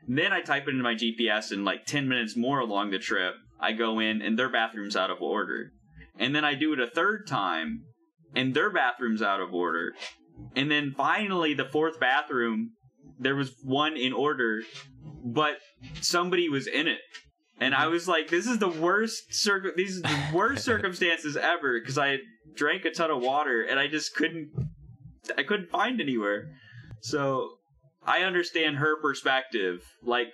D: Then I type it into my GPS, and like ten minutes more along the trip, I go in and their bathroom's out of order. And then I do it a third time, and their bathroom's out of order. And then finally, the fourth bathroom, there was one in order, but somebody was in it. And I was like, "This is the worst circ. These are the worst circumstances ever." Because I drank a ton of water and I just couldn't, I couldn't find anywhere. So I understand her perspective, like,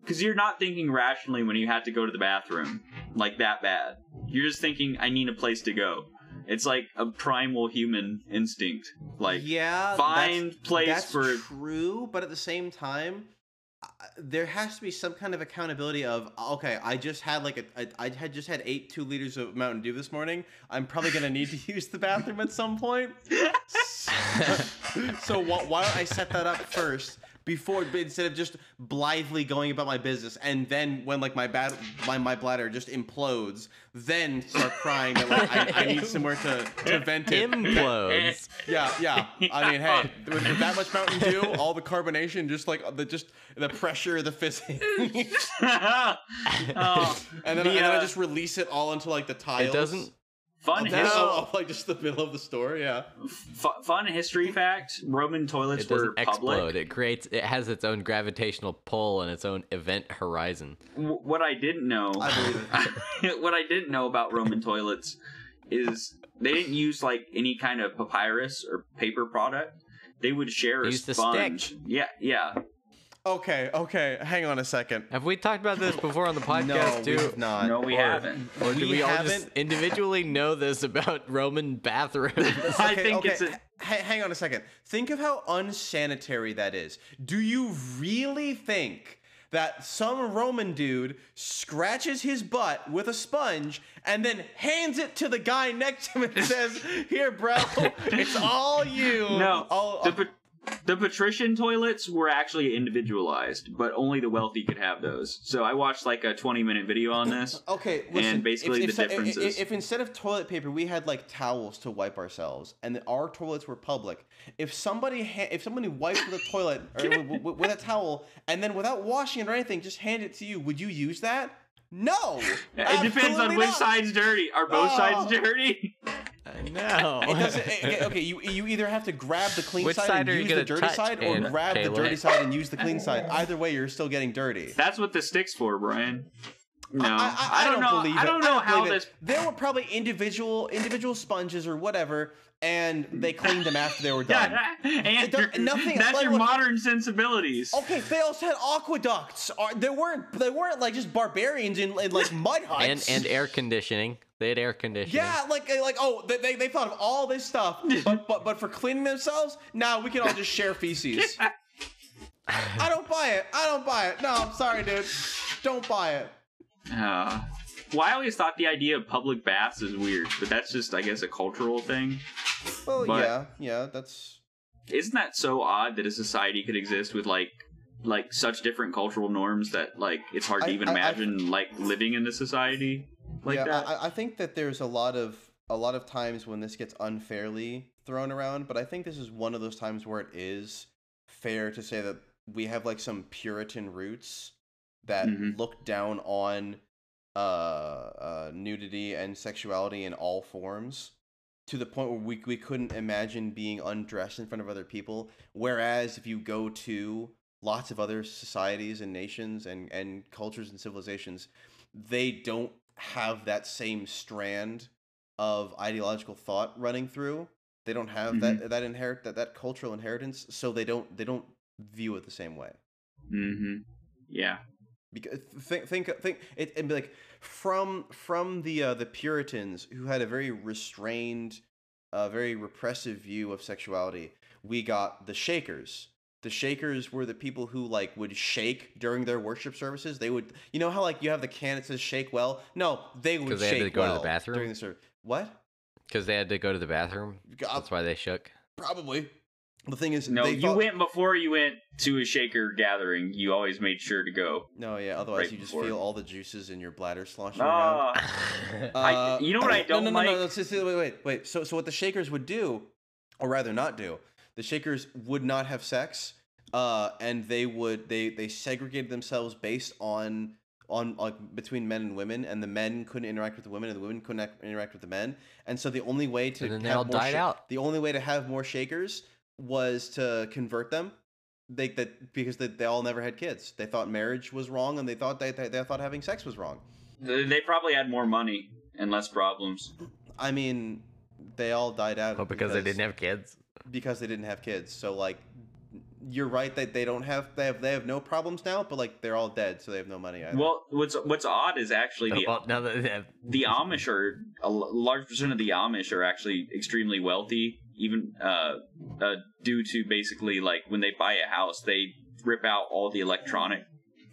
D: because you're not thinking rationally when you have to go to the bathroom like that bad. You're just thinking, "I need a place to go." It's like a primal human instinct. Like,
C: yeah,
D: find
C: that's,
D: place
C: that's
D: for-
C: true, but at the same time, there has to be some kind of accountability of okay, I just had like a, I, I had just had eight two liters of Mountain Dew this morning. I'm probably gonna need to use the bathroom at some point. so wh- why don't I set that up first? Before, instead of just blithely going about my business, and then when like my bad my, my bladder just implodes, then start crying that like I, I need somewhere to, to vent it.
B: Implodes.
C: Yeah, yeah. I mean, hey, with, with that much Mountain Dew, all the carbonation, just like the just the pressure, the fizzing, and then,
D: oh,
C: and
D: The,
C: then I
D: uh,
C: just release it all into like the tiles.
B: It doesn't.
D: Fun,
C: Of,
D: his-
C: of, like just the middle of the store. Yeah.
D: fu- fun history fact: Roman toilets
B: It
D: were
B: doesn't
D: public.
B: explode. It creates. It has its own gravitational pull and its own event horizon.
D: W- what I didn't know,
C: I believe it.
D: what I didn't know about Roman toilets is they didn't use like any kind of papyrus or paper product. They would share a
B: Use the
D: sponge.
B: stick.
D: Yeah, yeah.
C: Okay, okay. Hang on a second.
B: Have we talked about this before on the podcast
C: no,
B: too?
C: we've not.
D: No, we
B: Or-
D: haven't.
B: Or do
C: We
B: we, all just
C: haven't.
B: individually know this about Roman bathrooms?
D: I think
C: okay,
D: it's a,
C: h- hang on a second. Think of how unsanitary that is. Do you really think that some Roman dude scratches his butt with a sponge and then hands it to the guy next to him and says, "Here, bro, it's all you."
D: no.
C: All-
D: the, pa- the patrician toilets were actually individualized, but only the wealthy could have those. So I watched like a 20 minute video on this.
C: Okay, listen,
D: basically
C: if,
D: the
C: if, if- If,
D: differences.
C: if instead of toilet paper we had like towels to wipe ourselves, and our toilets were public, if somebody ha- if somebody wiped with a toilet or with, with, with a towel, and then without washing it or anything, just hand it to you, would you use that? No.
D: It depends on
C: absolutely
D: which
C: not.
D: side's dirty. Are both
C: Oh.
D: sides dirty?
B: I know.
C: It doesn't. eh, okay, you you either have to grab the clean
B: Which
C: side,
B: side
C: and use the dirty side, or
B: Caleb?
C: grab the dirty side and use the clean side. Either way, you're still getting dirty.
D: That's what the stick's for, Brian. No,
C: I, I, I
D: don't,
C: don't,
D: know.
C: believe
D: I
C: it.
D: don't know how
C: believe it.
D: this.
C: There were probably individual individual sponges or whatever, and they cleaned them after they were done.
D: and
C: don't- nothing-
D: that's
C: like
D: your
C: what-
D: modern sensibilities.
C: Okay, they also had aqueducts. Or they weren't they weren't like just barbarians in, in like mud huts
B: and and air conditioning. They had air conditioning.
C: yeah, like like oh they, they, they thought of all this stuff, but but but for cleaning themselves, now we can all just share feces. I don't buy it. I don't buy it. No, I'm sorry, dude. Don't buy it.
D: Uh, well, I always thought the idea of public baths is weird, but that's just, I guess, a cultural thing.
C: Well,
D: But-
C: yeah, yeah, that's
D: Isn't that so odd that a society could exist with like like such different cultural norms that like it's hard to even
C: I- I-
D: imagine like living in a society like
C: yeah.
D: that?
C: I, I think that there's a lot of a lot of times when this gets unfairly thrown around, but I think this is one of those times where it is fair to say that we have like some Puritan roots that
D: Mhm.
C: look down on uh, uh, nudity and sexuality in all forms to the point where we, we couldn't imagine being undressed in front of other people. Whereas if you go to lots of other societies and nations and, and cultures and civilizations, they don't have that same strand of ideological thought running through. They don't have that that inherit that, that cultural inheritance, so they don't they don't view it the same way
D: mm-hmm. Yeah.
C: because think think think it and be like from from the uh, the Puritans who had a very restrained, uh, very repressive view of sexuality. We got the Shakers. The Shakers were the people who like would shake during their worship services. They would, you know how like you have the can that says "shake well." No, they would
B: 'Cause they had to go to the bathroom?
C: during the service. What?
B: Because they had to go to the bathroom.
C: Uh,
B: That's why they shook.
C: Probably. The thing is,
D: No,
C: they
D: you
C: thought-
D: went before you went to a shaker gathering. You always made sure to go.
C: No, yeah. Otherwise,
D: right
C: you just
D: before.
C: feel all the juices in your bladder sloshing around. Uh,
D: I- you know what I don't
C: no, no,
D: like?
C: No, no, no, wait, wait, wait. So, so what the Shakers would do, or rather not do, the Shakers would not have sex, uh, and they would they they segregated themselves based on on like between men and women, and the men couldn't interact with the women, and the women couldn't act, interact with the men, and so the only way to
B: And then they
C: have
B: all
C: more
B: died out.
C: The only way to have more Shakers was to convert them. They that because they, they all never had kids. They thought marriage was wrong, and they thought they, they, they thought having sex was wrong.
D: they they probably had more money and less problems.
C: I mean, they all died out.
B: Well, because they didn't have kids.
C: Because they didn't have kids. So like, you're right that they don't have they have they have no problems now, but like they're all dead, so they have no money either.
D: Well, what's what's odd is actually the
B: Well, now that they have
D: the Amish are a large percent of the Amish are actually extremely wealthy, even uh, uh, due to basically like when they buy a house, they rip out all the electronic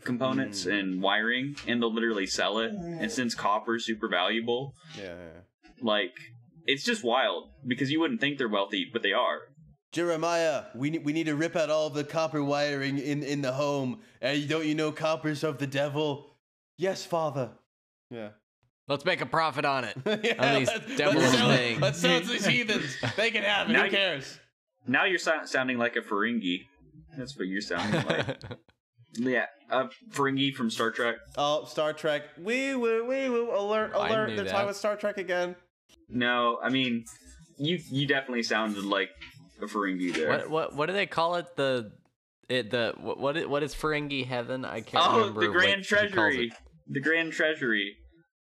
D: components and wiring, and they'll literally sell it. And since copper is super valuable,
C: yeah, yeah, yeah.
D: like it's just wild because you wouldn't think they're wealthy, but they are.
C: Jeremiah, we need we need to rip out all the copper wiring in in the home. And don't you know copper's of the devil? Yes, father. Yeah.
B: Let's make a profit on it.
C: yeah
B: On these
C: let's,
B: devilish
C: let's sell
B: things.
C: Let's sell it to these heathens. They can have it.
D: Now
C: Who
D: you-
C: cares?
D: Now you're so- sounding like a Ferengi. That's what you're sounding like. yeah, a Ferengi from Star Trek.
C: Oh, Star Trek. We woo, wee woo. Alert, alert. They're
B: that.
C: talking about Star Trek again.
D: No, I mean, you you definitely sounded like a Ferengi there.
B: what what what do they call it? The it the what what is, what is Ferengi heaven? I can't remember.
D: Oh,
B: remember.
D: the
B: what
D: Grand
B: he calls
D: Treasury.
B: it.
D: The Grand Treasury.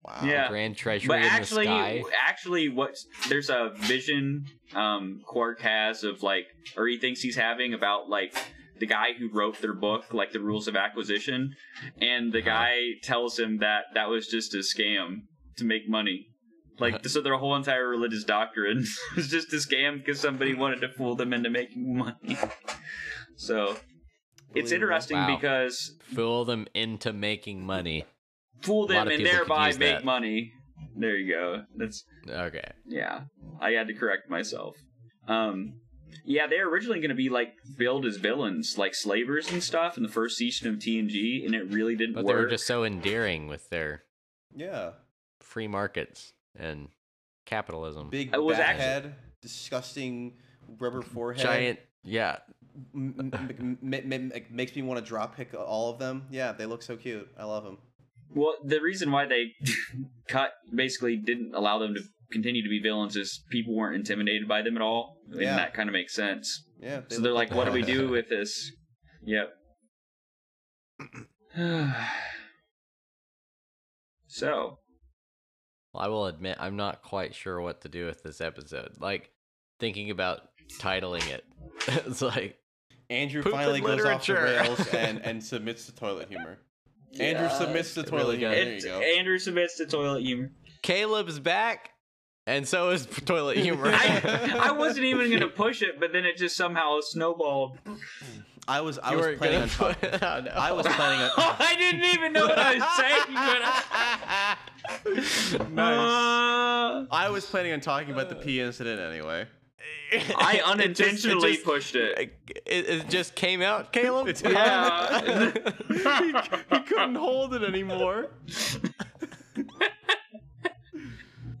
C: Wow.
D: Yeah.
B: Grand Treasury
D: But
B: in
D: actually,
B: the sky.
D: actually, what there's a vision um Quark has of like, or he thinks he's having about like the guy who wrote their book, like the rules of acquisition, and the
B: Uh-huh.
D: guy tells him that that was just a scam to make money. Like, so their whole entire religious doctrine was just a scam because somebody wanted to fool them into making money. So it's interesting
B: Wow.
D: because
B: Fool them into making money.
D: fool them and thereby make
B: that.
D: money. There you go. That's
B: Okay.
D: yeah. I had to correct myself. Um yeah, they're originally going to be like billed as villains, like slavers and stuff in the first season of TNG, and it really didn't work.
B: But they
D: work.
B: were just so endearing with their
C: Yeah.
B: free markets and capitalism.
C: Big
D: It was
C: bat
D: actually-
C: head, disgusting rubber forehead.
B: Giant. Yeah.
C: M- m- m- m- m- makes me want to drop pick all of them. Yeah, they look so cute. I love them.
D: Well, the reason why they cut basically didn't allow them to continue to be villains is people weren't intimidated by them at all, and
C: Yeah.
D: that kind of makes sense.
C: Yeah.
D: so they're like, "What do we do with this?" Yep. So
B: I will admit I'm not quite sure what to do with this episode. Like thinking about titling it. it's like
C: Andrew
B: Poop
C: finally
B: and
C: goes off the rails and, and submits to toilet humor. Andrew submits to toilet
B: really
C: humor. There you go.
D: Andrew submits to toilet humor.
B: Caleb's back, and so is toilet humor.
D: I, I wasn't even gonna push it, but then it just somehow snowballed.
C: I was I
B: You
C: was planning on talking.
B: oh, no.
C: I was planning on.
D: Oh, I didn't even know what I was saying. But
C: nice.
D: Uh,
C: I was planning on talking about the pee incident anyway.
D: I
B: It just- it
D: unintentionally
B: just-
D: pushed it.
B: It, it just came out, Caleb.
C: It-
D: Yeah.
C: he, he couldn't hold it anymore.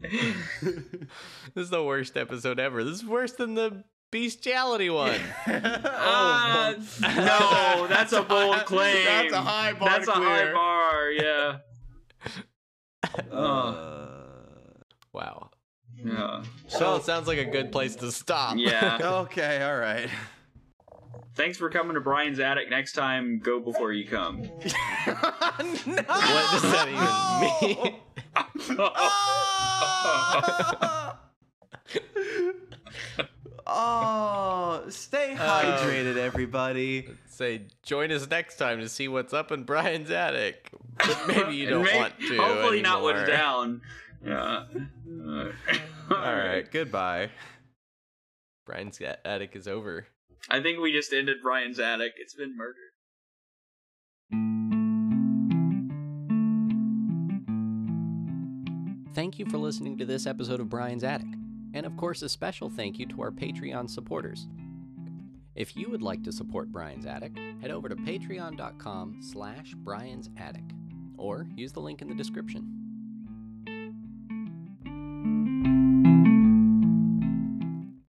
B: this is the worst episode ever. This is worse than the bestiality one.
D: Uh, no, that's a bold claim.
C: That's a high bar
D: That's
C: to
D: a high bar. Yeah. Uh,
C: Uh,
B: wow.
D: yeah.
B: So it sounds like a good place to stop.
D: Yeah.
C: okay, all right.
D: Thanks for coming to Brian's attic. Next time, go before you come.
C: no!
B: what does that even mean?
C: oh, Oh, stay uh, hydrated, everybody.
B: Say, join us next time to see what's up in Brian's attic. But maybe you don't
D: And may-
B: want to.
D: Hopefully, not what's
B: anymore.
D: down. Yeah.
C: All right, goodbye.
B: Brian's a- attic is over.
D: I think we just ended Brian's attic. It's been murdered.
E: Thank you for listening to this episode of Brian's Attic. And of course, a special thank you to our Patreon supporters. If you would like to support Brian's Attic, head over to patreon.com slash Brian's Attic, or use the link in the description.